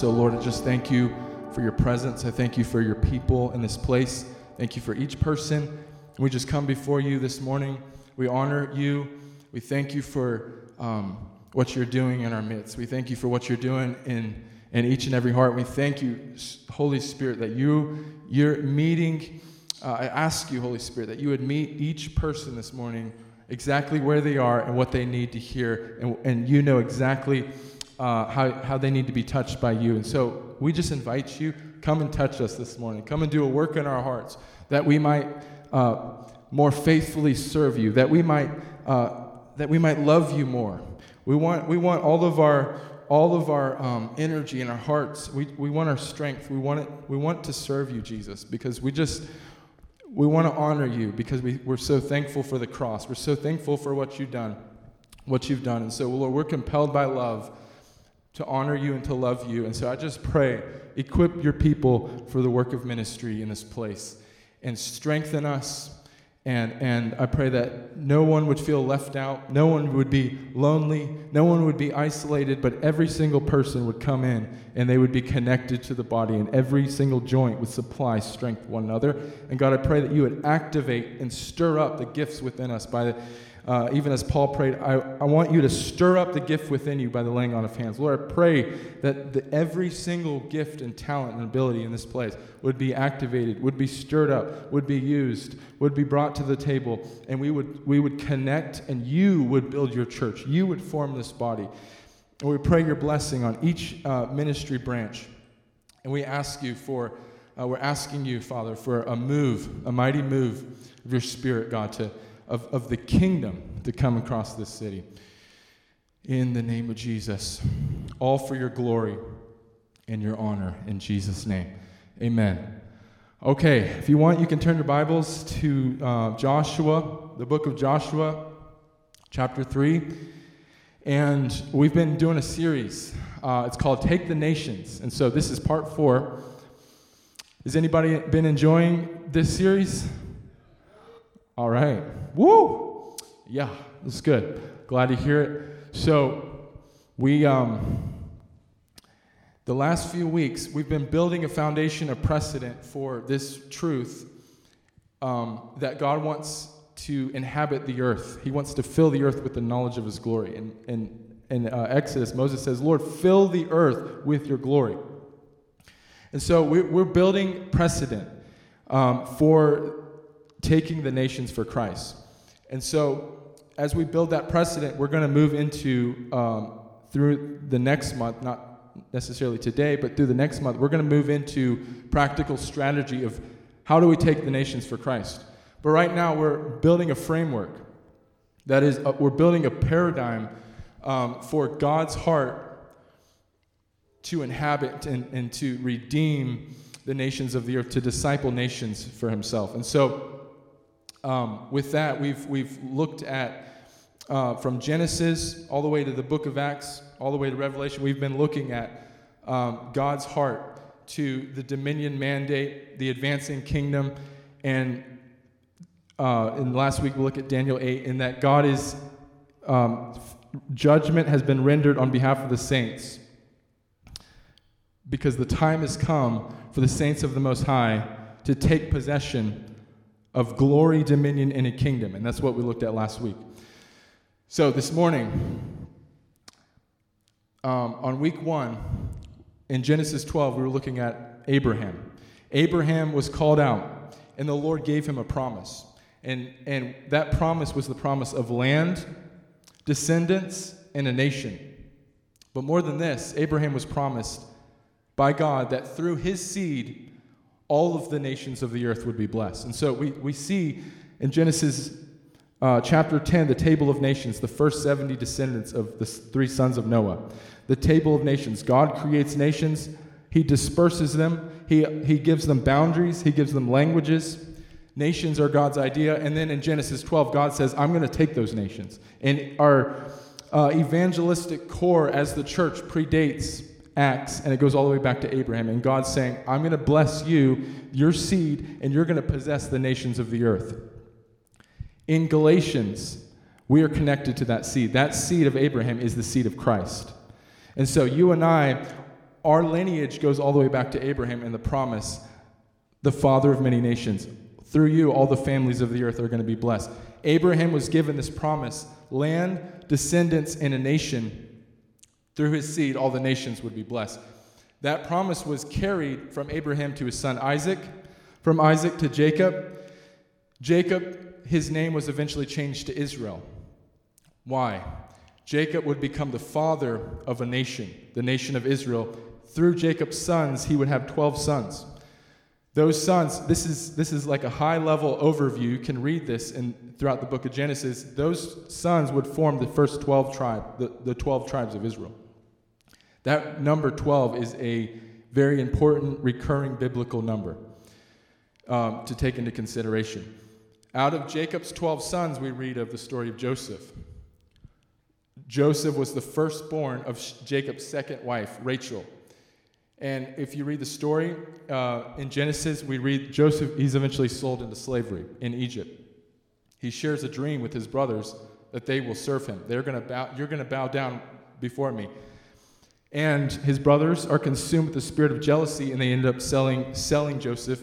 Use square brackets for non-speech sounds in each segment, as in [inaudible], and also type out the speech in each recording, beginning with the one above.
so, Lord, I just thank you for your presence. I thank you for your people in this place. Thank you for each person. We just come before you this morning. We honor you. We thank you for um, what you're doing in our midst. We thank you for what you're doing in, in each and every heart. We thank you, Holy Spirit, that you, you're meeting. Uh, I ask you, Holy Spirit, that you would meet each person this morning exactly where they are and what they need to hear. And, and you know exactly uh, how, how they need to be touched by you. And so we just invite you, come and touch us this morning. Come and do a work in our hearts that we might uh, more faithfully serve you, that we might, uh, that we might love you more. We want, we want all of our, all of our um, energy and our hearts. We, we want our strength. We want, it, we want to serve you, Jesus, because we just, we want to honor you because we, we're so thankful for the cross. We're so thankful for what you've done, what you've done. And so, Lord, we're compelled by love to honor you and to love you. And so I just pray, equip your people for the work of ministry in this place and strengthen us. And, and I pray that no one would feel left out, no one would be lonely, no one would be isolated, but every single person would come in and they would be connected to the body, and every single joint would supply strength one another. And God, I pray that you would activate and stir up the gifts within us by the uh, even as Paul prayed, I, I want you to stir up the gift within you by the laying on of hands. Lord, I pray that the, every single gift and talent and ability in this place would be activated, would be stirred up, would be used, would be brought to the table, and we would, we would connect, and you would build your church. You would form this body. And we pray your blessing on each uh, ministry branch. And we ask you for, uh, we're asking you, Father, for a move, a mighty move of your Spirit, God, to of, of the kingdom to come across this city. In the name of Jesus. All for your glory and your honor. In Jesus' name. Amen. Okay, if you want, you can turn your Bibles to uh, Joshua, the book of Joshua, chapter 3. And we've been doing a series. Uh, it's called Take the Nations. And so this is part four. Has anybody been enjoying this series? All right. Woo! Yeah, that's good. Glad to hear it. So, we, um, the last few weeks, we've been building a foundation of precedent for this truth um, that God wants to inhabit the earth. He wants to fill the earth with the knowledge of His glory. And in, in uh, Exodus, Moses says, Lord, fill the earth with your glory. And so we're, we're building precedent um, for taking the nations for Christ. And so, as we build that precedent, we're going to move into, um, through the next month, not necessarily today, but through the next month, we're going to move into practical strategy of how do we take the nations for Christ. But right now, we're building a framework. That is, uh, we're building a paradigm um, for God's heart to inhabit and, and to redeem the nations of the earth, to disciple nations for himself. And so, um, with that, we've, we've looked at uh, from Genesis all the way to the book of Acts, all the way to Revelation, we've been looking at um, God's heart to the dominion mandate, the advancing kingdom, and uh, in last week we looked at Daniel 8, in that God is, um, judgment has been rendered on behalf of the saints. Because the time has come for the saints of the Most High to take possession of glory, dominion, and a kingdom. And that's what we looked at last week. So this morning, um, on week one, in Genesis 12, we were looking at Abraham. Abraham was called out, and the Lord gave him a promise. And, and that promise was the promise of land, descendants, and a nation. But more than this, Abraham was promised by God that through his seed, all of the nations of the earth would be blessed. And so we, we see in Genesis uh, chapter 10 the table of nations, the first 70 descendants of the three sons of Noah. The table of nations. God creates nations, He disperses them, He, he gives them boundaries, He gives them languages. Nations are God's idea. And then in Genesis 12, God says, I'm going to take those nations. And our uh, evangelistic core as the church predates Acts, and it goes all the way back to Abraham. And God's saying, I'm going to bless you, your seed, and you're going to possess the nations of the earth. In Galatians, we are connected to that seed. That seed of Abraham is the seed of Christ. And so you and I our lineage goes all the way back to Abraham and the promise, the father of many nations. Through you, all the families of the earth are going to be blessed. Abraham was given this promise land, descendants, and a nation. Through his seed, all the nations would be blessed. That promise was carried from Abraham to his son Isaac, from Isaac to Jacob. Jacob, his name was eventually changed to Israel. Why? Jacob would become the father of a nation, the nation of Israel. Through Jacob's sons, he would have 12 sons. Those sons, this is, this is like a high level overview. You can read this in, throughout the book of Genesis. Those sons would form the first 12 tribe, the, the 12 tribes of Israel. That number 12 is a very important recurring biblical number um, to take into consideration. Out of Jacob's 12 sons, we read of the story of Joseph. Joseph was the firstborn of Jacob's second wife, Rachel. And if you read the story uh, in Genesis, we read Joseph, he's eventually sold into slavery in Egypt. He shares a dream with his brothers that they will serve him. They're gonna bow, you're going to bow down before me. And his brothers are consumed with the spirit of jealousy, and they end up selling, selling Joseph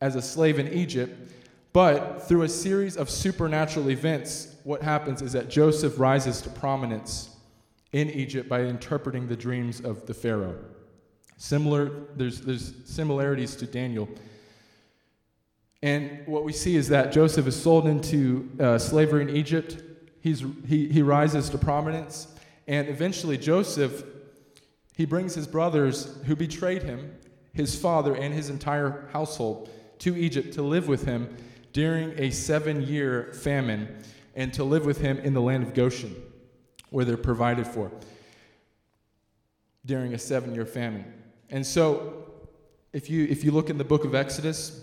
as a slave in Egypt. But through a series of supernatural events, what happens is that Joseph rises to prominence in Egypt by interpreting the dreams of the Pharaoh. Similar, there's, there's similarities to Daniel. And what we see is that Joseph is sold into uh, slavery in Egypt. He's, he, he rises to prominence. And eventually, Joseph, he brings his brothers who betrayed him, his father, and his entire household to Egypt to live with him during a seven year famine and to live with him in the land of Goshen, where they're provided for during a seven year famine. And so, if you, if you look in the book of Exodus,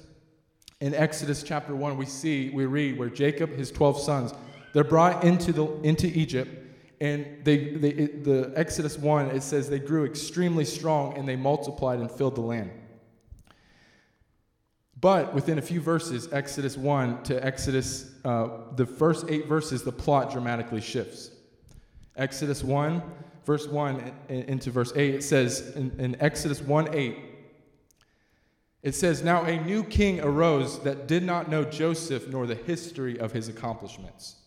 in Exodus chapter 1, we see, we read where Jacob, his 12 sons, they're brought into, the, into Egypt, and they, they, it, the Exodus 1, it says they grew extremely strong and they multiplied and filled the land. But within a few verses, Exodus 1 to Exodus, uh, the first eight verses, the plot dramatically shifts. Exodus 1 verse 1 into verse 8, it says in, in Exodus 1 8, it says, Now a new king arose that did not know Joseph nor the history of his accomplishments.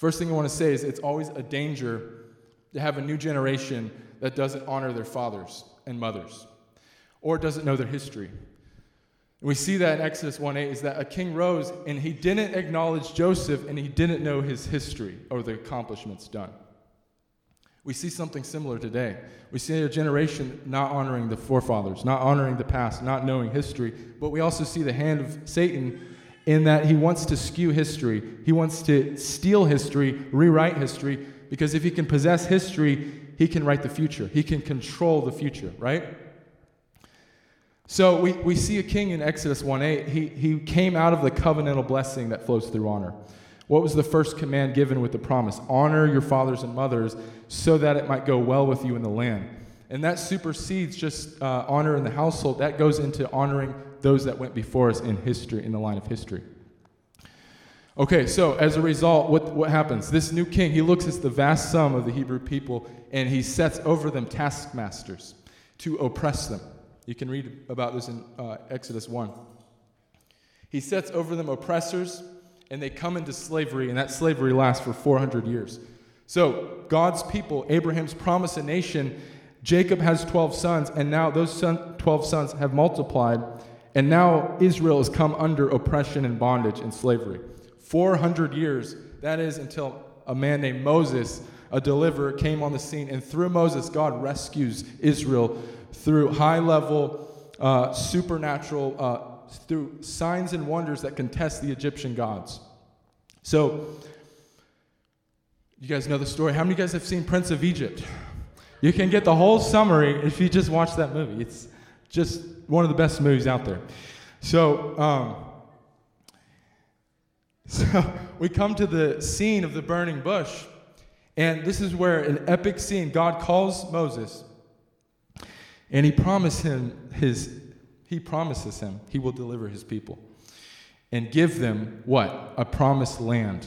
First thing I want to say is it's always a danger to have a new generation that doesn't honor their fathers and mothers or doesn't know their history. We see that in Exodus 1 8 is that a king rose and he didn't acknowledge Joseph and he didn't know his history or the accomplishments done. We see something similar today. We see a generation not honoring the forefathers, not honoring the past, not knowing history, but we also see the hand of Satan in that he wants to skew history. He wants to steal history, rewrite history, because if he can possess history, he can write the future. He can control the future, right? So we, we see a king in Exodus 1 8. He, he came out of the covenantal blessing that flows through honor. What was the first command given with the promise? Honor your fathers and mothers so that it might go well with you in the land. And that supersedes just uh, honor in the household, that goes into honoring those that went before us in history, in the line of history. Okay, so as a result, what, what happens? This new king, he looks at the vast sum of the Hebrew people and he sets over them taskmasters to oppress them. You can read about this in uh, Exodus 1. He sets over them oppressors and they come into slavery, and that slavery lasts for 400 years. So, God's people, Abraham's promise a nation, Jacob has 12 sons, and now those son, 12 sons have multiplied, and now Israel has come under oppression and bondage and slavery. 400 years, that is until a man named Moses, a deliverer, came on the scene, and through Moses, God rescues Israel through high level, uh, supernatural uh, through signs and wonders that contest the Egyptian gods. So, you guys know the story. How many of you guys have seen Prince of Egypt? You can get the whole summary if you just watch that movie. It's just one of the best movies out there. So, um, [laughs] so we come to the scene of the burning bush, and this is where an epic scene. God calls Moses, and he promises him his he promises him he will deliver his people and give them what? A promised land.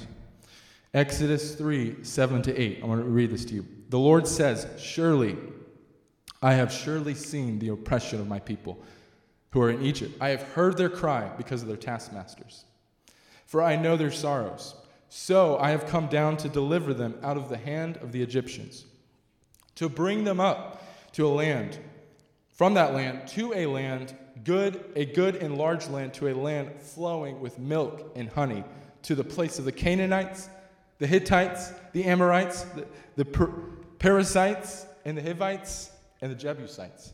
Exodus 3 7 to 8. I want to read this to you. The Lord says, Surely I have surely seen the oppression of my people who are in Egypt. I have heard their cry because of their taskmasters. For I know their sorrows. So I have come down to deliver them out of the hand of the Egyptians, to bring them up to a land, from that land to a land good, a good and large land, to a land flowing with milk and honey, to the place of the Canaanites, the Hittites, the Amorites, the, the per- Perizzites, and the Hivites and the Jebusites.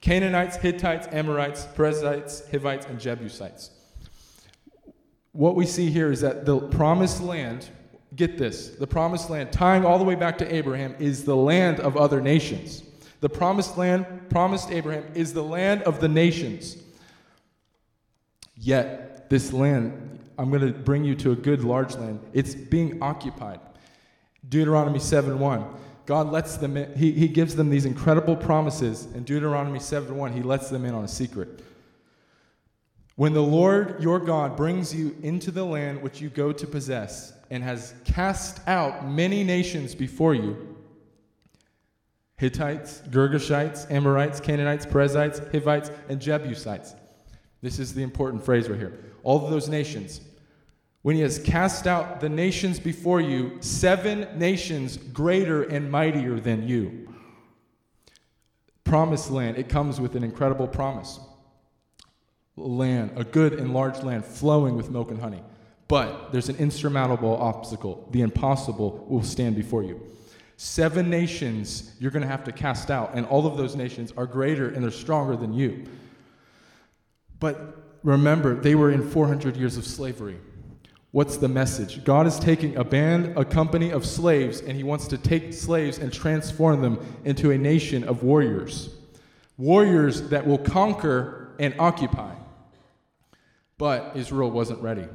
Canaanites, Hittites, Amorites, Perizzites, Hivites, and Jebusites. What we see here is that the promised land, get this, the promised land, tying all the way back to Abraham, is the land of other nations. The promised land, promised Abraham, is the land of the nations. Yet, this land, I'm going to bring you to a good large land, it's being occupied. Deuteronomy 7 1. God lets them in, he, he gives them these incredible promises. In Deuteronomy 7 1, he lets them in on a secret. When the Lord your God brings you into the land which you go to possess, and has cast out many nations before you Hittites, Girgashites, Amorites, Canaanites, Perizzites, Hivites, and Jebusites. This is the important phrase right here. All of those nations when he has cast out the nations before you, seven nations greater and mightier than you. Promised land, it comes with an incredible promise. Land, a good and large land flowing with milk and honey. But there's an insurmountable obstacle. The impossible will stand before you. Seven nations you're going to have to cast out, and all of those nations are greater and they're stronger than you. But remember, they were in 400 years of slavery. What's the message? God is taking a band, a company of slaves, and He wants to take slaves and transform them into a nation of warriors. Warriors that will conquer and occupy. But Israel wasn't ready.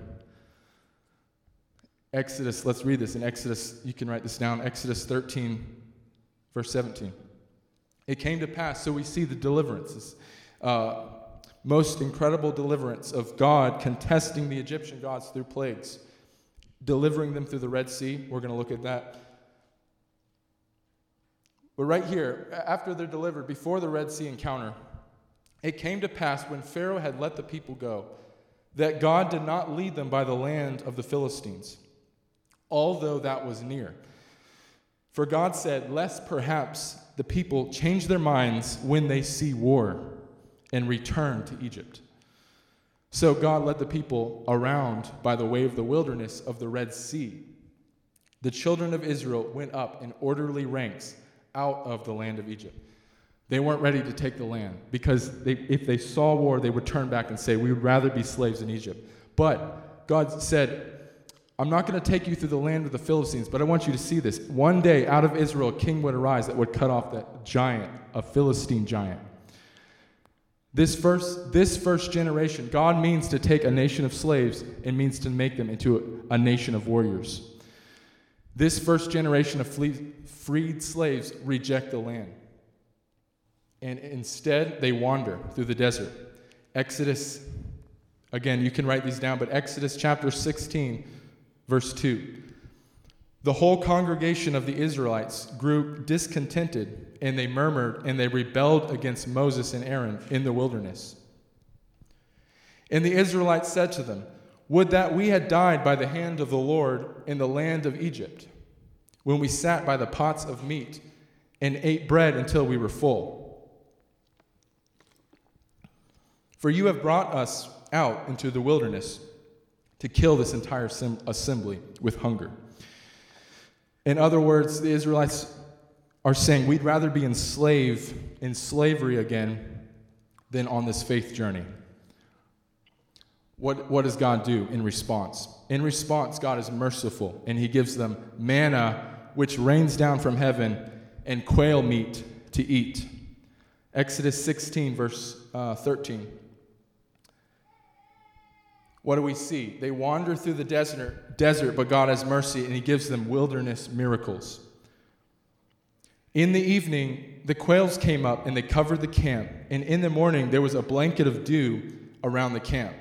Exodus, let's read this in Exodus, you can write this down, Exodus 13, verse 17. It came to pass, so we see the deliverances. Uh, most incredible deliverance of God contesting the Egyptian gods through plagues, delivering them through the Red Sea. We're going to look at that. But right here, after they're delivered, before the Red Sea encounter, it came to pass when Pharaoh had let the people go that God did not lead them by the land of the Philistines, although that was near. For God said, Lest perhaps the people change their minds when they see war and return to Egypt. So God led the people around by the way of the wilderness of the Red Sea. The children of Israel went up in orderly ranks out of the land of Egypt. They weren't ready to take the land because they, if they saw war, they would turn back and say, We would rather be slaves in Egypt. But God said, I'm not going to take you through the land of the Philistines, but I want you to see this. One day out of Israel, a king would arise that would cut off that giant, a Philistine giant. This first, this first generation, God means to take a nation of slaves and means to make them into a, a nation of warriors. This first generation of freed slaves reject the land. And instead, they wander through the desert. Exodus, again, you can write these down, but Exodus chapter 16, verse 2. The whole congregation of the Israelites grew discontented, and they murmured and they rebelled against Moses and Aaron in the wilderness. And the Israelites said to them, Would that we had died by the hand of the Lord in the land of Egypt, when we sat by the pots of meat and ate bread until we were full. For you have brought us out into the wilderness to kill this entire assembly with hunger. In other words, the Israelites are saying, we'd rather be enslaved in slavery again than on this faith journey. What, what does God do in response? In response, God is merciful and He gives them manna, which rains down from heaven, and quail meat to eat. Exodus 16, verse uh, 13. What do we see? They wander through the desert, desert, but God has mercy and He gives them wilderness miracles. In the evening, the quails came up and they covered the camp. And in the morning, there was a blanket of dew around the camp.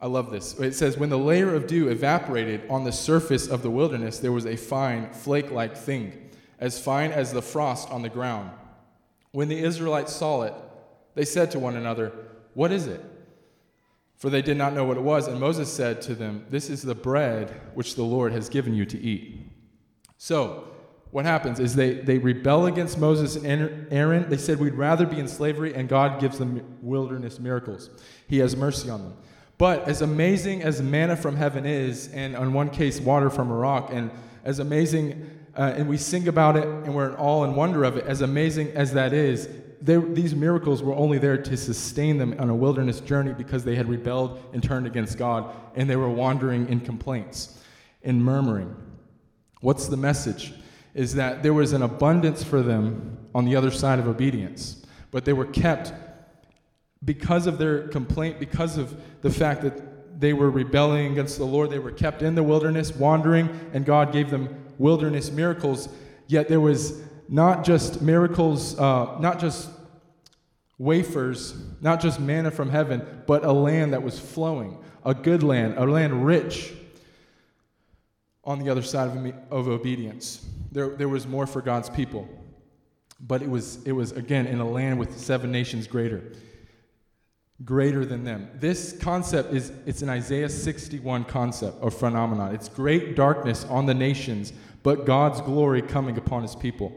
I love this. It says, When the layer of dew evaporated on the surface of the wilderness, there was a fine, flake like thing, as fine as the frost on the ground. When the Israelites saw it, they said to one another, What is it? For they did not know what it was. And Moses said to them, This is the bread which the Lord has given you to eat. So, what happens is they, they rebel against Moses and Aaron. They said, We'd rather be in slavery, and God gives them wilderness miracles. He has mercy on them. But as amazing as manna from heaven is, and on one case, water from a rock, and as amazing, uh, and we sing about it and we're all in wonder of it, as amazing as that is, these miracles were only there to sustain them on a wilderness journey because they had rebelled and turned against God, and they were wandering in complaints and murmuring. What's the message? Is that there was an abundance for them on the other side of obedience, but they were kept because of their complaint, because of the fact that they were rebelling against the Lord, they were kept in the wilderness, wandering, and God gave them wilderness miracles. Yet there was not just miracles, uh, not just wafers, not just manna from heaven, but a land that was flowing, a good land, a land rich on the other side of, of obedience. There, there was more for God's people. But it was, it was, again, in a land with seven nations greater greater than them. This concept is it's an Isaiah 61 concept or phenomenon. It's great darkness on the nations, but God's glory coming upon his people.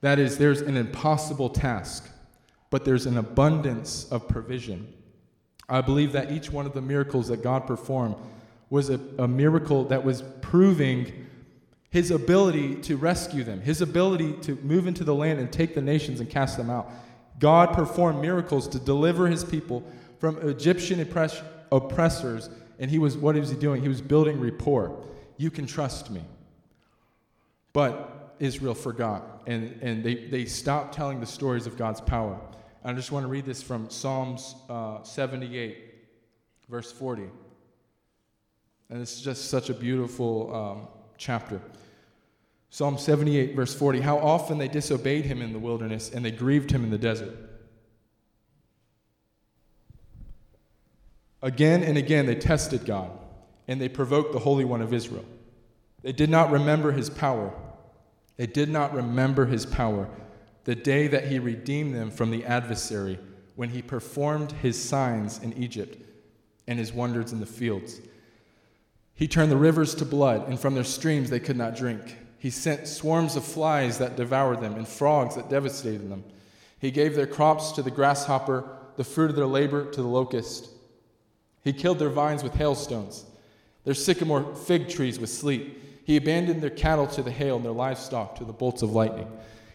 That is, there's an impossible task, but there's an abundance of provision. I believe that each one of the miracles that God performed was a, a miracle that was proving his ability to rescue them, his ability to move into the land and take the nations and cast them out. God performed miracles to deliver his people from Egyptian oppress- oppressors. And he was, what was he doing? He was building rapport. You can trust me. But Israel forgot, and, and they, they stopped telling the stories of God's power. I just want to read this from Psalms uh, 78, verse 40. And it's just such a beautiful um, chapter. Psalm 78, verse 40 How often they disobeyed him in the wilderness and they grieved him in the desert. Again and again they tested God and they provoked the Holy One of Israel. They did not remember his power. They did not remember his power the day that he redeemed them from the adversary when he performed his signs in Egypt and his wonders in the fields. He turned the rivers to blood, and from their streams they could not drink. He sent swarms of flies that devoured them and frogs that devastated them. He gave their crops to the grasshopper, the fruit of their labor to the locust. He killed their vines with hailstones, their sycamore fig trees with sleet. He abandoned their cattle to the hail and their livestock to the bolts of lightning.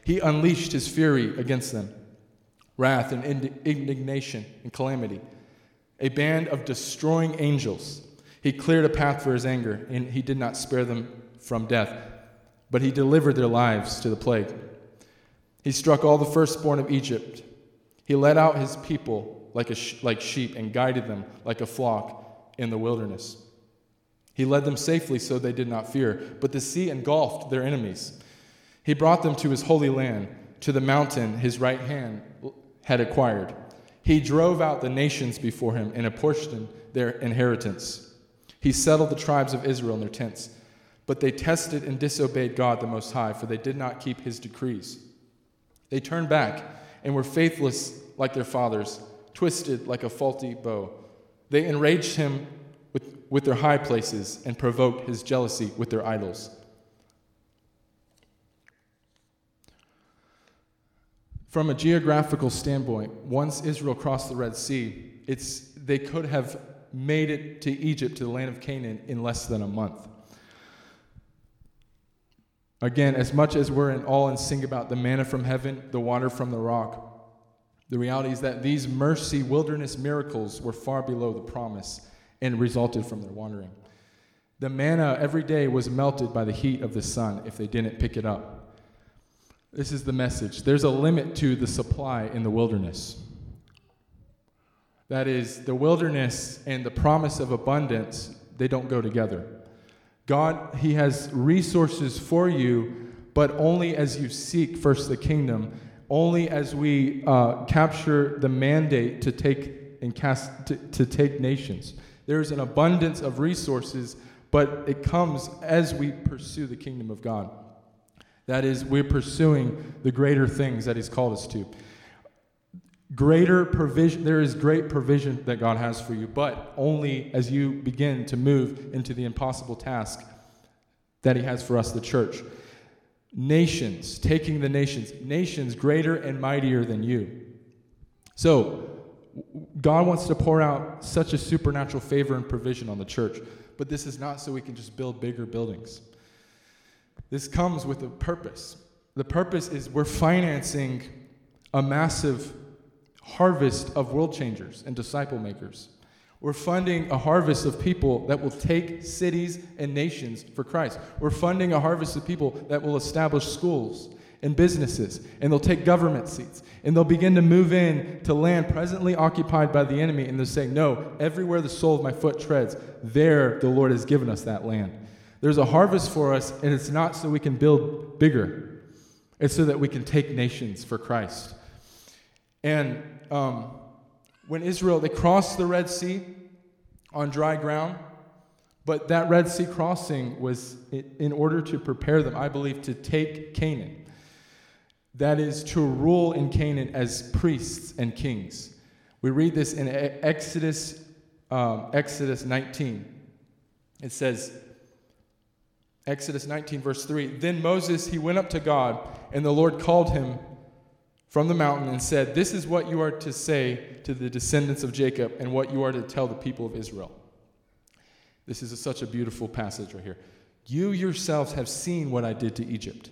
He unleashed his fury against them, wrath and indignation and calamity, a band of destroying angels. He cleared a path for his anger, and he did not spare them from death but he delivered their lives to the plague. He struck all the firstborn of Egypt. He led out his people like, a sh- like sheep and guided them like a flock in the wilderness. He led them safely so they did not fear, but the sea engulfed their enemies. He brought them to his holy land, to the mountain his right hand had acquired. He drove out the nations before him and apportioned their inheritance. He settled the tribes of Israel in their tents. But they tested and disobeyed God the Most High, for they did not keep his decrees. They turned back and were faithless like their fathers, twisted like a faulty bow. They enraged him with, with their high places and provoked his jealousy with their idols. From a geographical standpoint, once Israel crossed the Red Sea, it's, they could have made it to Egypt, to the land of Canaan, in less than a month. Again, as much as we're in awe and sing about the manna from heaven, the water from the rock, the reality is that these mercy wilderness miracles were far below the promise and resulted from their wandering. The manna every day was melted by the heat of the sun if they didn't pick it up. This is the message. There's a limit to the supply in the wilderness. That is, the wilderness and the promise of abundance, they don't go together. God, He has resources for you, but only as you seek first the kingdom, only as we uh, capture the mandate to take and cast to, to take nations. There's an abundance of resources, but it comes as we pursue the kingdom of God. That is, we're pursuing the greater things that He's called us to. Greater provision, there is great provision that God has for you, but only as you begin to move into the impossible task that He has for us, the church. Nations, taking the nations, nations greater and mightier than you. So, God wants to pour out such a supernatural favor and provision on the church, but this is not so we can just build bigger buildings. This comes with a purpose. The purpose is we're financing a massive harvest of world changers and disciple makers. We're funding a harvest of people that will take cities and nations for Christ. We're funding a harvest of people that will establish schools and businesses, and they'll take government seats, and they'll begin to move in to land presently occupied by the enemy, and they'll say, No, everywhere the sole of my foot treads, there the Lord has given us that land. There's a harvest for us, and it's not so we can build bigger, it's so that we can take nations for Christ. And um, when Israel, they crossed the Red Sea on dry ground, but that Red Sea crossing was in order to prepare them, I believe, to take Canaan. That is, to rule in Canaan as priests and kings. We read this in Exodus, um, Exodus 19. It says, Exodus 19, verse 3 Then Moses, he went up to God, and the Lord called him from the mountain and said, This is what you are to say to the descendants of Jacob, and what you are to tell the people of Israel. This is a, such a beautiful passage right here. You yourselves have seen what I did to Egypt,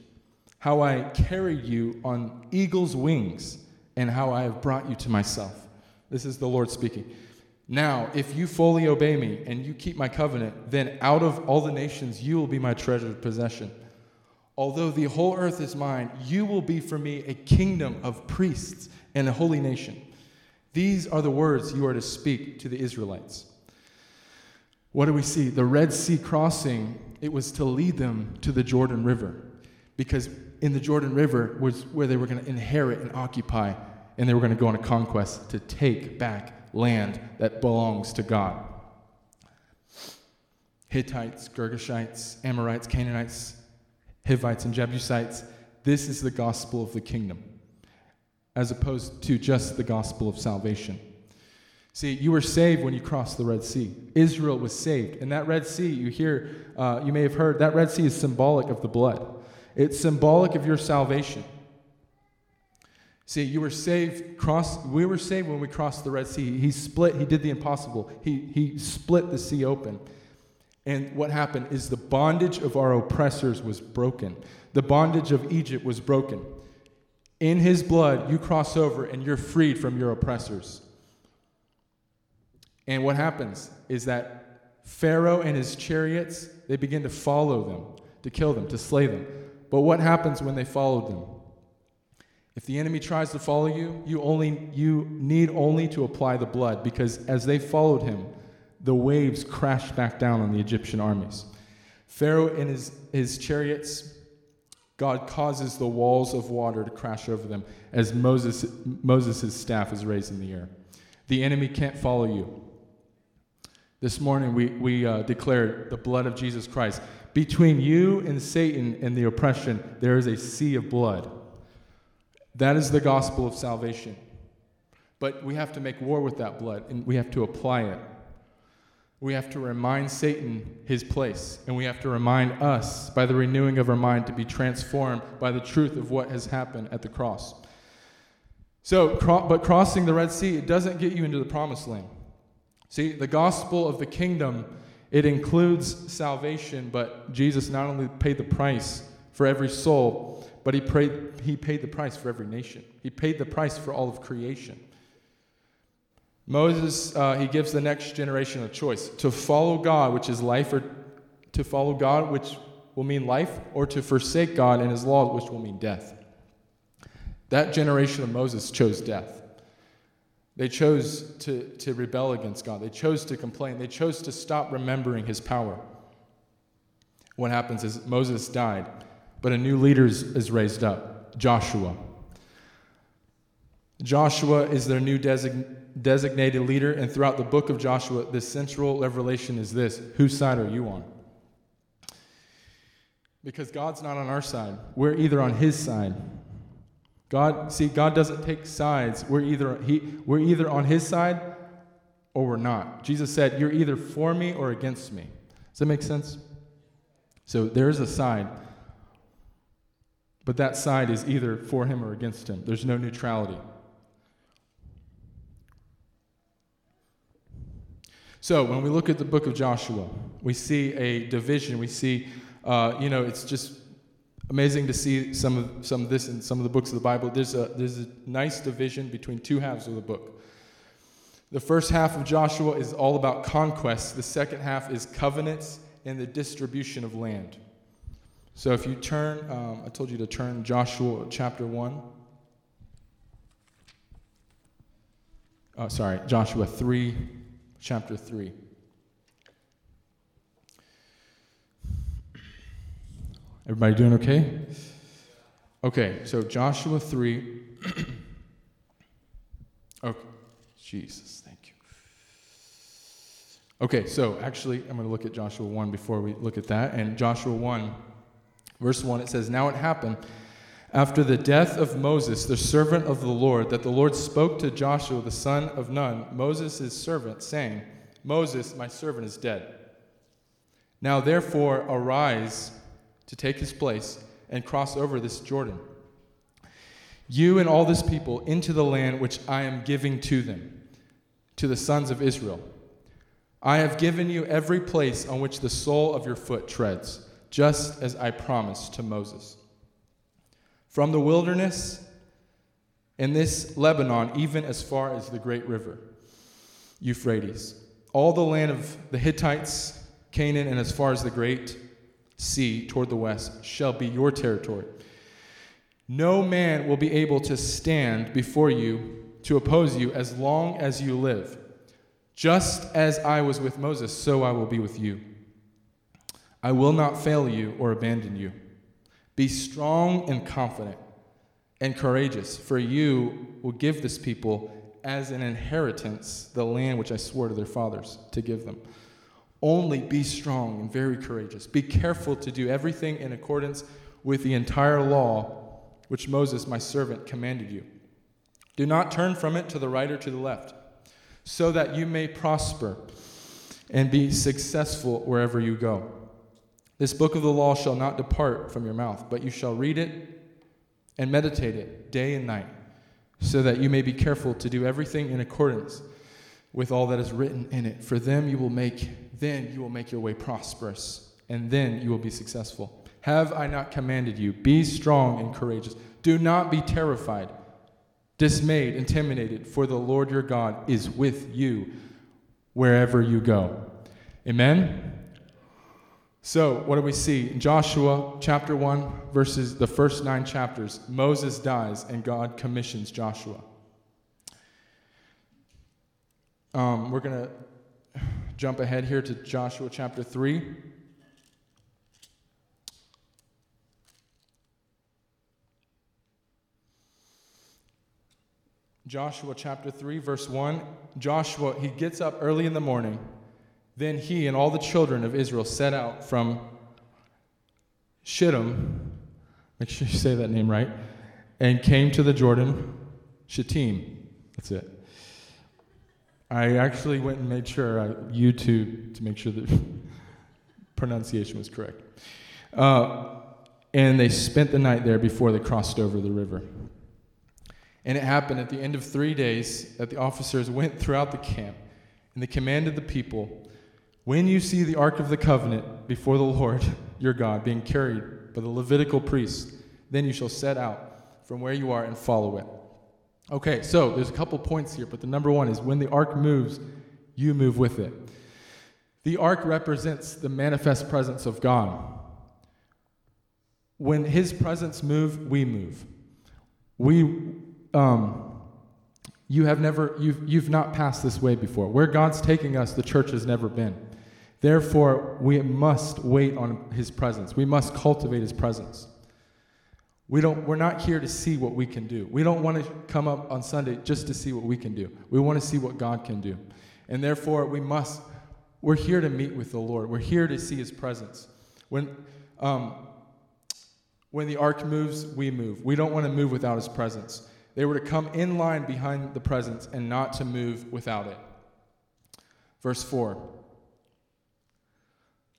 how I carried you on eagle's wings, and how I have brought you to myself. This is the Lord speaking. Now, if you fully obey me and you keep my covenant, then out of all the nations you will be my treasured possession. Although the whole earth is mine, you will be for me a kingdom of priests and a holy nation. These are the words you are to speak to the Israelites. What do we see? The Red Sea crossing, it was to lead them to the Jordan River. Because in the Jordan River was where they were going to inherit and occupy, and they were going to go on a conquest to take back land that belongs to God. Hittites, Girgashites, Amorites, Canaanites, Hivites, and Jebusites. This is the gospel of the kingdom, as opposed to just the gospel of salvation. See, you were saved when you crossed the Red Sea. Israel was saved. And that Red Sea, you hear, uh, you may have heard, that Red Sea is symbolic of the blood. It's symbolic of your salvation. See, you were saved, cross, we were saved when we crossed the Red Sea. He split, he did the impossible. He, he split the sea open. And what happened is the bondage of our oppressors was broken. The bondage of Egypt was broken. In his blood, you cross over and you're freed from your oppressors. And what happens is that Pharaoh and his chariots, they begin to follow them, to kill them, to slay them. But what happens when they followed them? If the enemy tries to follow you, you, only, you need only to apply the blood because as they followed him, the waves crashed back down on the Egyptian armies. Pharaoh and his, his chariots, God causes the walls of water to crash over them as Moses' Moses' staff is raised in the air. The enemy can't follow you. This morning we, we uh, declared the blood of Jesus Christ. Between you and Satan and the oppression, there is a sea of blood. That is the gospel of salvation. But we have to make war with that blood and we have to apply it. We have to remind Satan his place, and we have to remind us by the renewing of our mind to be transformed by the truth of what has happened at the cross. So, but crossing the Red Sea, it doesn't get you into the promised land. See, the gospel of the kingdom, it includes salvation, but Jesus not only paid the price for every soul, but he paid, he paid the price for every nation. He paid the price for all of creation. Moses, uh, he gives the next generation a choice to follow God, which is life, or to follow God, which will mean life, or to forsake God and his law, which will mean death. That generation of Moses chose death. They chose to, to rebel against God. They chose to complain. They chose to stop remembering his power. What happens is Moses died, but a new leader is raised up Joshua. Joshua is their new design, designated leader, and throughout the book of Joshua, the central revelation is this Whose side are you on? Because God's not on our side. We're either on his side. God, see, God doesn't take sides. We're either, he, we're either on his side or we're not. Jesus said, You're either for me or against me. Does that make sense? So there is a side, but that side is either for him or against him. There's no neutrality. So when we look at the book of Joshua, we see a division. We see, uh, you know, it's just amazing to see some of some of this in some of the books of the Bible. There's a there's a nice division between two halves of the book. The first half of Joshua is all about conquest. The second half is covenants and the distribution of land. So if you turn, um, I told you to turn Joshua chapter 1. Oh, sorry, Joshua 3, chapter 3. Everybody doing okay? Okay, so Joshua 3. [coughs] okay, Jesus. Thank you. Okay, so actually, I'm going to look at Joshua 1 before we look at that. And Joshua 1, verse 1, it says, Now it happened after the death of Moses, the servant of the Lord, that the Lord spoke to Joshua, the son of Nun, Moses' servant, saying, Moses, my servant, is dead. Now therefore, arise to take his place and cross over this Jordan. You and all this people into the land which I am giving to them, to the sons of Israel. I have given you every place on which the sole of your foot treads, just as I promised to Moses. From the wilderness in this Lebanon, even as far as the great river, Euphrates, all the land of the Hittites, Canaan, and as far as the great sea toward the west shall be your territory. No man will be able to stand before you to oppose you as long as you live. Just as I was with Moses, so I will be with you. I will not fail you or abandon you. Be strong and confident and courageous, for you will give this people as an inheritance the land which I swore to their fathers to give them. Only be strong and very courageous. Be careful to do everything in accordance with the entire law which Moses, my servant, commanded you. Do not turn from it to the right or to the left so that you may prosper and be successful wherever you go. This book of the law shall not depart from your mouth, but you shall read it and meditate it day and night, so that you may be careful to do everything in accordance with all that is written in it. For them you will make then you will make your way prosperous, and then you will be successful. Have I not commanded you? Be strong and courageous. Do not be terrified dismayed, intimidated, for the Lord your God is with you wherever you go. Amen? So, what do we see? In Joshua chapter 1, verses, the first nine chapters, Moses dies and God commissions Joshua. Um, we're going to jump ahead here to Joshua chapter 3. Joshua chapter 3, verse 1. Joshua, he gets up early in the morning. Then he and all the children of Israel set out from Shittim, make sure you say that name right, and came to the Jordan, Shittim. That's it. I actually went and made sure I YouTube to make sure the [laughs] pronunciation was correct. Uh, and they spent the night there before they crossed over the river. And it happened at the end of three days that the officers went throughout the camp and they commanded the people when you see the Ark of the Covenant before the Lord [laughs] your God being carried by the Levitical priests, then you shall set out from where you are and follow it. Okay, so there's a couple points here, but the number one is when the ark moves, you move with it. The ark represents the manifest presence of God. When his presence moves, we move. We um, you have never, you've, you've not passed this way before. Where God's taking us, the church has never been. Therefore, we must wait on His presence. We must cultivate His presence. We don't, we're not here to see what we can do. We don't want to come up on Sunday just to see what we can do. We want to see what God can do. And therefore, we must, we're here to meet with the Lord. We're here to see His presence. When, um, When the ark moves, we move. We don't want to move without his presence. They were to come in line behind the presence and not to move without it. Verse 4.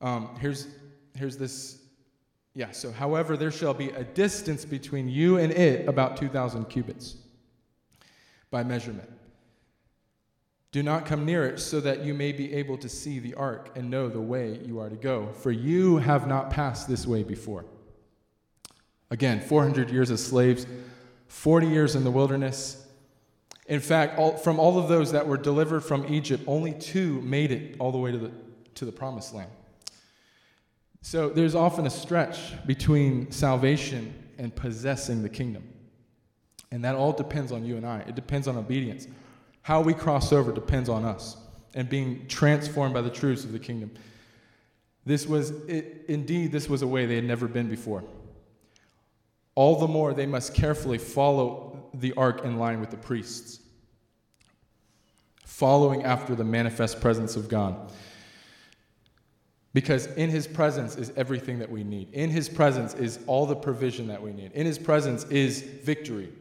Um, here's, here's this. Yeah, so however, there shall be a distance between you and it about 2,000 cubits by measurement. Do not come near it so that you may be able to see the ark and know the way you are to go, for you have not passed this way before. Again, 400 years as slaves, 40 years in the wilderness. In fact, all, from all of those that were delivered from Egypt, only two made it all the way to the, to the promised land. So there's often a stretch between salvation and possessing the kingdom. And that all depends on you and I. It depends on obedience. How we cross over depends on us and being transformed by the truths of the kingdom. This was, it, indeed, this was a way they had never been before. All the more they must carefully follow the ark in line with the priests, following after the manifest presence of God. Because in his presence is everything that we need. In his presence is all the provision that we need. In his presence is victory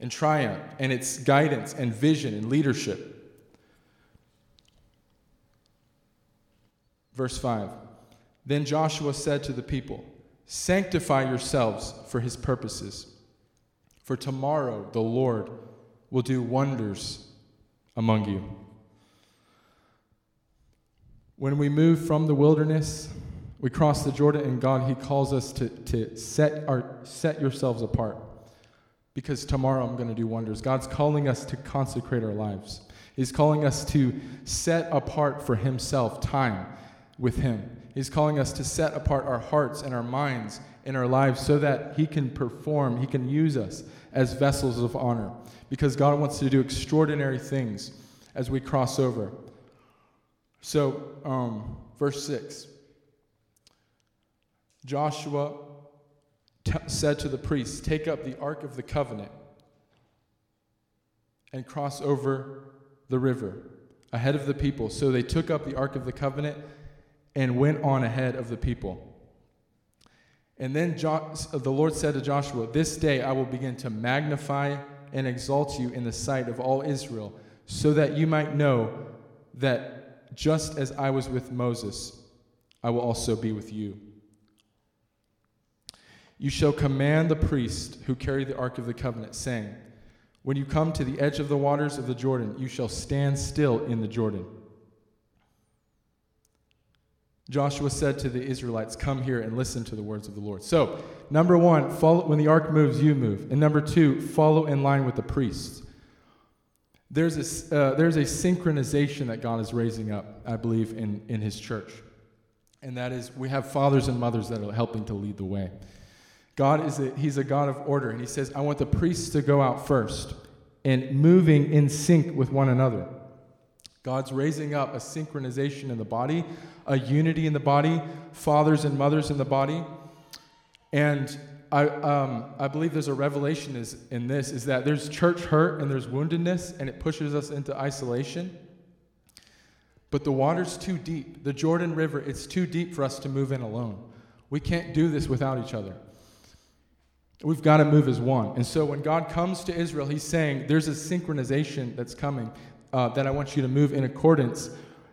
and triumph, and its guidance and vision and leadership. Verse 5 Then Joshua said to the people, Sanctify yourselves for his purposes, for tomorrow the Lord will do wonders among you. When we move from the wilderness, we cross the Jordan, and God, He calls us to, to set, our, set yourselves apart because tomorrow I'm going to do wonders. God's calling us to consecrate our lives. He's calling us to set apart for Himself time with Him. He's calling us to set apart our hearts and our minds in our lives so that He can perform, He can use us as vessels of honor. Because God wants to do extraordinary things as we cross over. So, um, verse 6 Joshua t- said to the priests, Take up the Ark of the Covenant and cross over the river ahead of the people. So they took up the Ark of the Covenant and went on ahead of the people. And then jo- the Lord said to Joshua, This day I will begin to magnify and exalt you in the sight of all Israel, so that you might know that just as I was with Moses, I will also be with you. You shall command the priest who carry the ark of the covenant, saying, When you come to the edge of the waters of the Jordan, you shall stand still in the Jordan. Joshua said to the Israelites, Come here and listen to the words of the Lord. So, number one, follow, when the ark moves, you move. And number two, follow in line with the priests. There's a, uh, there's a synchronization that God is raising up, I believe, in, in his church. And that is, we have fathers and mothers that are helping to lead the way. God is a, he's a God of order, and he says, I want the priests to go out first and moving in sync with one another. God's raising up a synchronization in the body, a unity in the body, fathers and mothers in the body. And I, um, I believe there's a revelation is, in this is that there's church hurt and there's woundedness, and it pushes us into isolation. But the water's too deep. The Jordan River, it's too deep for us to move in alone. We can't do this without each other. We've got to move as one. And so when God comes to Israel, he's saying there's a synchronization that's coming uh, that I want you to move in accordance.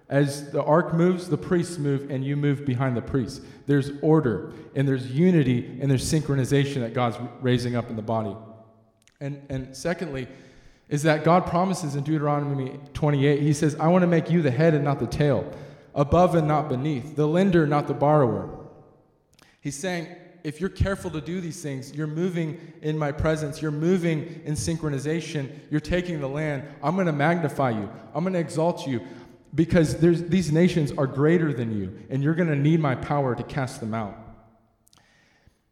As the ark moves, the priests move, and you move behind the priests. There's order, and there's unity, and there's synchronization that God's raising up in the body. And, and secondly, is that God promises in Deuteronomy 28, He says, I want to make you the head and not the tail, above and not beneath, the lender, not the borrower. He's saying, if you're careful to do these things, you're moving in my presence, you're moving in synchronization, you're taking the land, I'm going to magnify you, I'm going to exalt you because these nations are greater than you, and you're going to need my power to cast them out.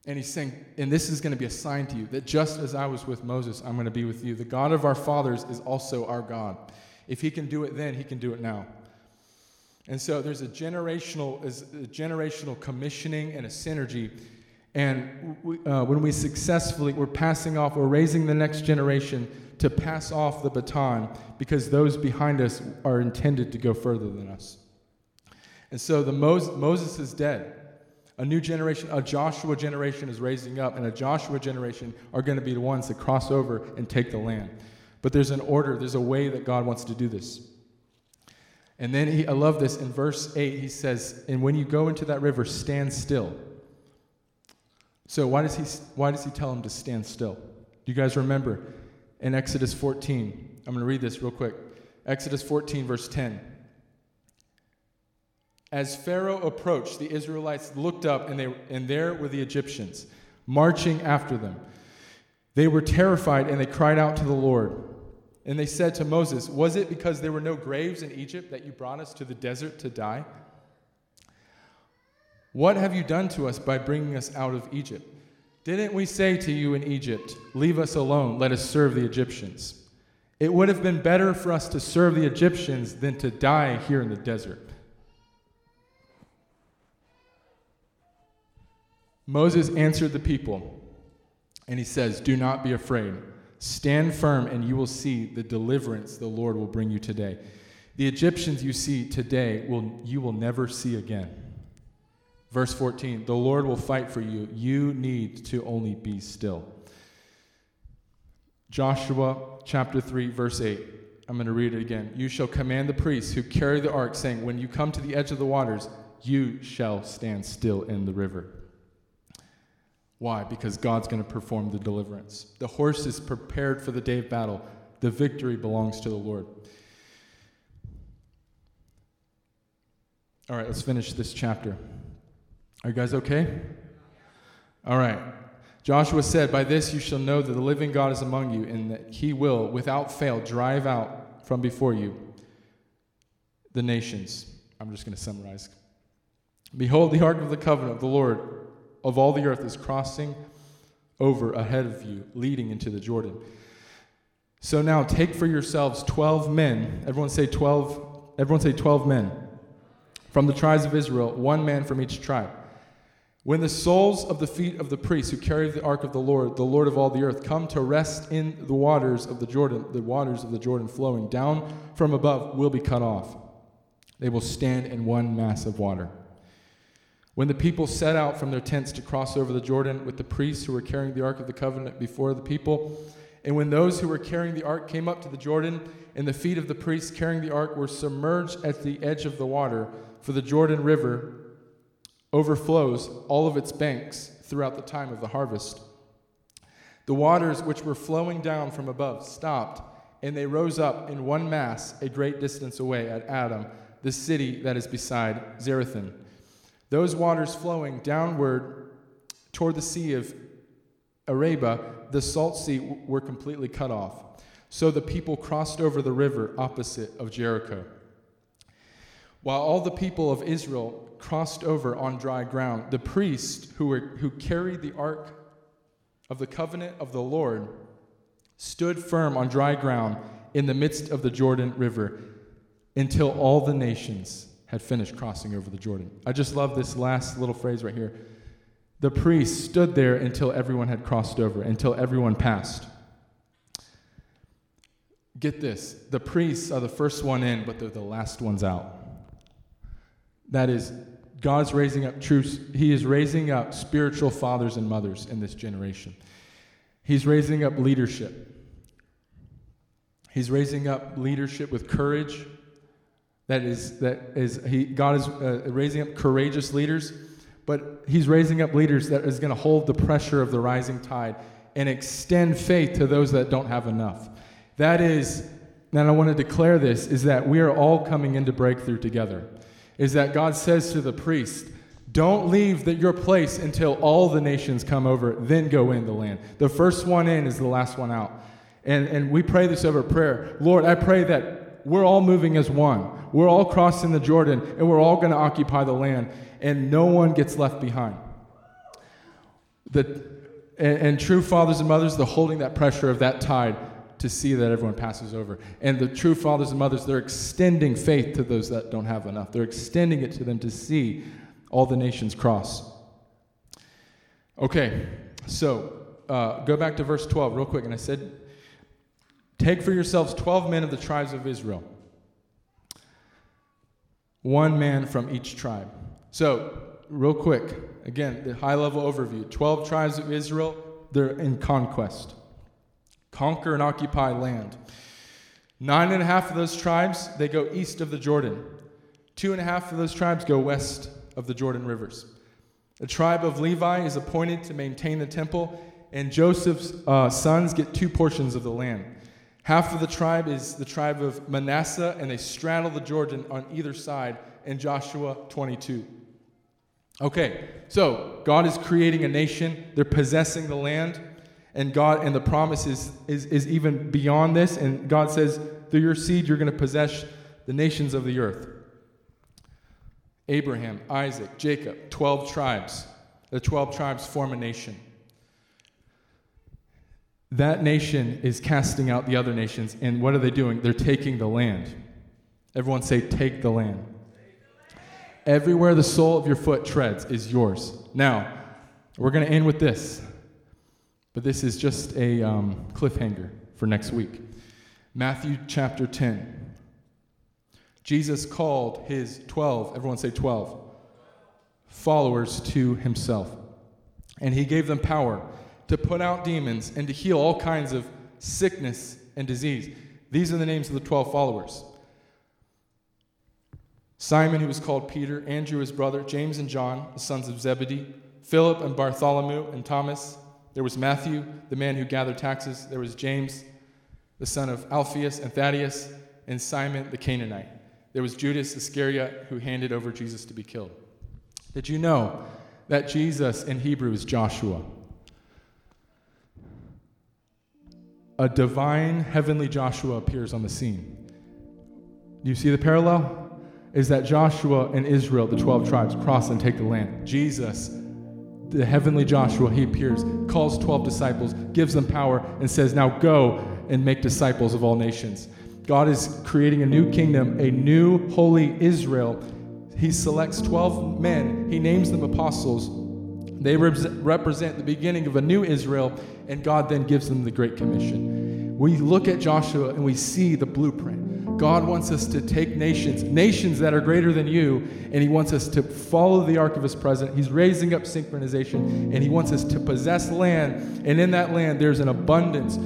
And he's saying, and this is going to be a sign to you that just as I was with Moses, I'm going to be with you. The God of our fathers is also our God. If he can do it then, he can do it now. And so there's a generational, a generational commissioning and a synergy and we, uh, when we successfully, we're passing off, we're raising the next generation to pass off the baton because those behind us are intended to go further than us. And so the Mos- Moses is dead. A new generation, a Joshua generation is raising up, and a Joshua generation are going to be the ones that cross over and take the land. But there's an order, there's a way that God wants to do this. And then he, I love this in verse 8, he says, And when you go into that river, stand still. So why does he, why does he tell him to stand still? Do you guys remember in Exodus 14? I'm going to read this real quick. Exodus 14, verse 10. As Pharaoh approached, the Israelites looked up, and, they, and there were the Egyptians marching after them. They were terrified, and they cried out to the Lord. And they said to Moses, Was it because there were no graves in Egypt that you brought us to the desert to die? What have you done to us by bringing us out of Egypt? Didn't we say to you in Egypt, Leave us alone, let us serve the Egyptians? It would have been better for us to serve the Egyptians than to die here in the desert. Moses answered the people, and he says, Do not be afraid. Stand firm, and you will see the deliverance the Lord will bring you today. The Egyptians you see today will you will never see again. Verse 14, the Lord will fight for you. You need to only be still. Joshua chapter 3, verse 8. I'm going to read it again. You shall command the priests who carry the ark, saying, When you come to the edge of the waters, you shall stand still in the river. Why? Because God's going to perform the deliverance. The horse is prepared for the day of battle. The victory belongs to the Lord. All right, let's finish this chapter. Are you guys okay? All right. Joshua said, By this you shall know that the living God is among you, and that he will, without fail, drive out from before you the nations. I'm just going to summarize. Behold, the ark of the covenant of the Lord of all the earth is crossing over ahead of you, leading into the Jordan. So now take for yourselves 12 men. Everyone say 12. Everyone say 12 men. From the tribes of Israel, one man from each tribe. When the soles of the feet of the priests who carry the ark of the Lord, the Lord of all the earth, come to rest in the waters of the Jordan, the waters of the Jordan flowing down from above will be cut off. They will stand in one mass of water. When the people set out from their tents to cross over the Jordan with the priests who were carrying the Ark of the Covenant before the people, and when those who were carrying the ark came up to the Jordan, and the feet of the priests carrying the ark were submerged at the edge of the water, for the Jordan River overflows all of its banks throughout the time of the harvest. The waters which were flowing down from above stopped, and they rose up in one mass a great distance away at Adam, the city that is beside Zarethan. Those waters flowing downward toward the Sea of Arabah, the salt sea, were completely cut off. So the people crossed over the river opposite of Jericho. While all the people of Israel crossed over on dry ground, the priests who, were, who carried the ark of the covenant of the Lord stood firm on dry ground in the midst of the Jordan River until all the nations had finished crossing over the Jordan. I just love this last little phrase right here. The priests stood there until everyone had crossed over, until everyone passed. Get this the priests are the first one in, but they're the last ones out. That is, God's raising up troops. He is raising up spiritual fathers and mothers in this generation. He's raising up leadership. He's raising up leadership with courage, that is that is he God is uh, raising up courageous leaders, but he's raising up leaders that is going to hold the pressure of the rising tide and extend faith to those that don't have enough. That is, and I want to declare this is that we are all coming into breakthrough together. Is that God says to the priest, don't leave the, your place until all the nations come over, then go in the land. The first one in is the last one out. And, and we pray this over prayer. Lord, I pray that we're all moving as one. We're all crossing the Jordan, and we're all going to occupy the land, and no one gets left behind. The, and, and true fathers and mothers, they're holding that pressure of that tide to see that everyone passes over. And the true fathers and mothers, they're extending faith to those that don't have enough. They're extending it to them to see all the nations cross. Okay, so uh, go back to verse 12 real quick. And I said, Take for yourselves 12 men of the tribes of Israel, one man from each tribe. So, real quick, again, the high level overview 12 tribes of Israel, they're in conquest, conquer and occupy land. Nine and a half of those tribes, they go east of the Jordan. Two and a half of those tribes go west of the Jordan rivers. The tribe of Levi is appointed to maintain the temple, and Joseph's uh, sons get two portions of the land. Half of the tribe is the tribe of Manasseh, and they straddle the Jordan on either side in Joshua 22. Okay, so God is creating a nation, they're possessing the land, and God and the promise is, is, is even beyond this, and God says, through your seed, you're going to possess the nations of the earth. Abraham, Isaac, Jacob, 12 tribes. The 12 tribes form a nation. That nation is casting out the other nations, and what are they doing? They're taking the land. Everyone say, Take the land. Everywhere the sole of your foot treads is yours. Now, we're going to end with this, but this is just a um, cliffhanger for next week. Matthew chapter 10. Jesus called his 12, everyone say 12, followers to himself. And he gave them power to put out demons and to heal all kinds of sickness and disease. These are the names of the 12 followers Simon, who was called Peter, Andrew, his brother, James and John, the sons of Zebedee, Philip and Bartholomew and Thomas. There was Matthew, the man who gathered taxes. There was James, the son of Alphaeus and Thaddeus, and Simon the Canaanite. There was Judas Iscariot who handed over Jesus to be killed. Did you know that Jesus in Hebrew is Joshua? A divine heavenly Joshua appears on the scene. Do you see the parallel? Is that Joshua and Israel, the 12 tribes, cross and take the land. Jesus, the heavenly Joshua, he appears, calls 12 disciples, gives them power, and says, Now go and make disciples of all nations. God is creating a new kingdom, a new holy Israel. He selects 12 men, he names them apostles. They represent the beginning of a new Israel, and God then gives them the Great Commission. We look at Joshua and we see the blueprint. God wants us to take nations, nations that are greater than you, and He wants us to follow the ark of His presence. He's raising up synchronization, and He wants us to possess land, and in that land there's an abundance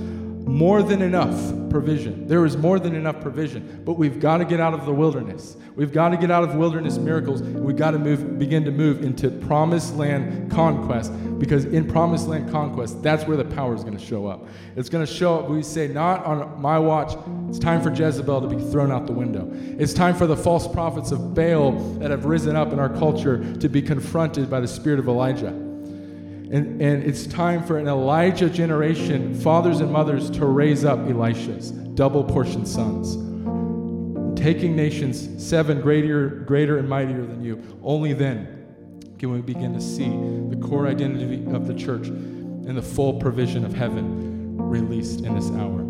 more than enough provision. There is more than enough provision, but we've got to get out of the wilderness. We've got to get out of wilderness miracles. We've got to move, begin to move into promised land conquest because in promised land conquest, that's where the power is going to show up. It's going to show up, we say, not on my watch. It's time for Jezebel to be thrown out the window. It's time for the false prophets of Baal that have risen up in our culture to be confronted by the spirit of Elijah. And, and it's time for an Elijah generation, fathers and mothers, to raise up Elishas, double portion sons. Taking nations, seven greater, greater and mightier than you. Only then can we begin to see the core identity of the church and the full provision of heaven released in this hour.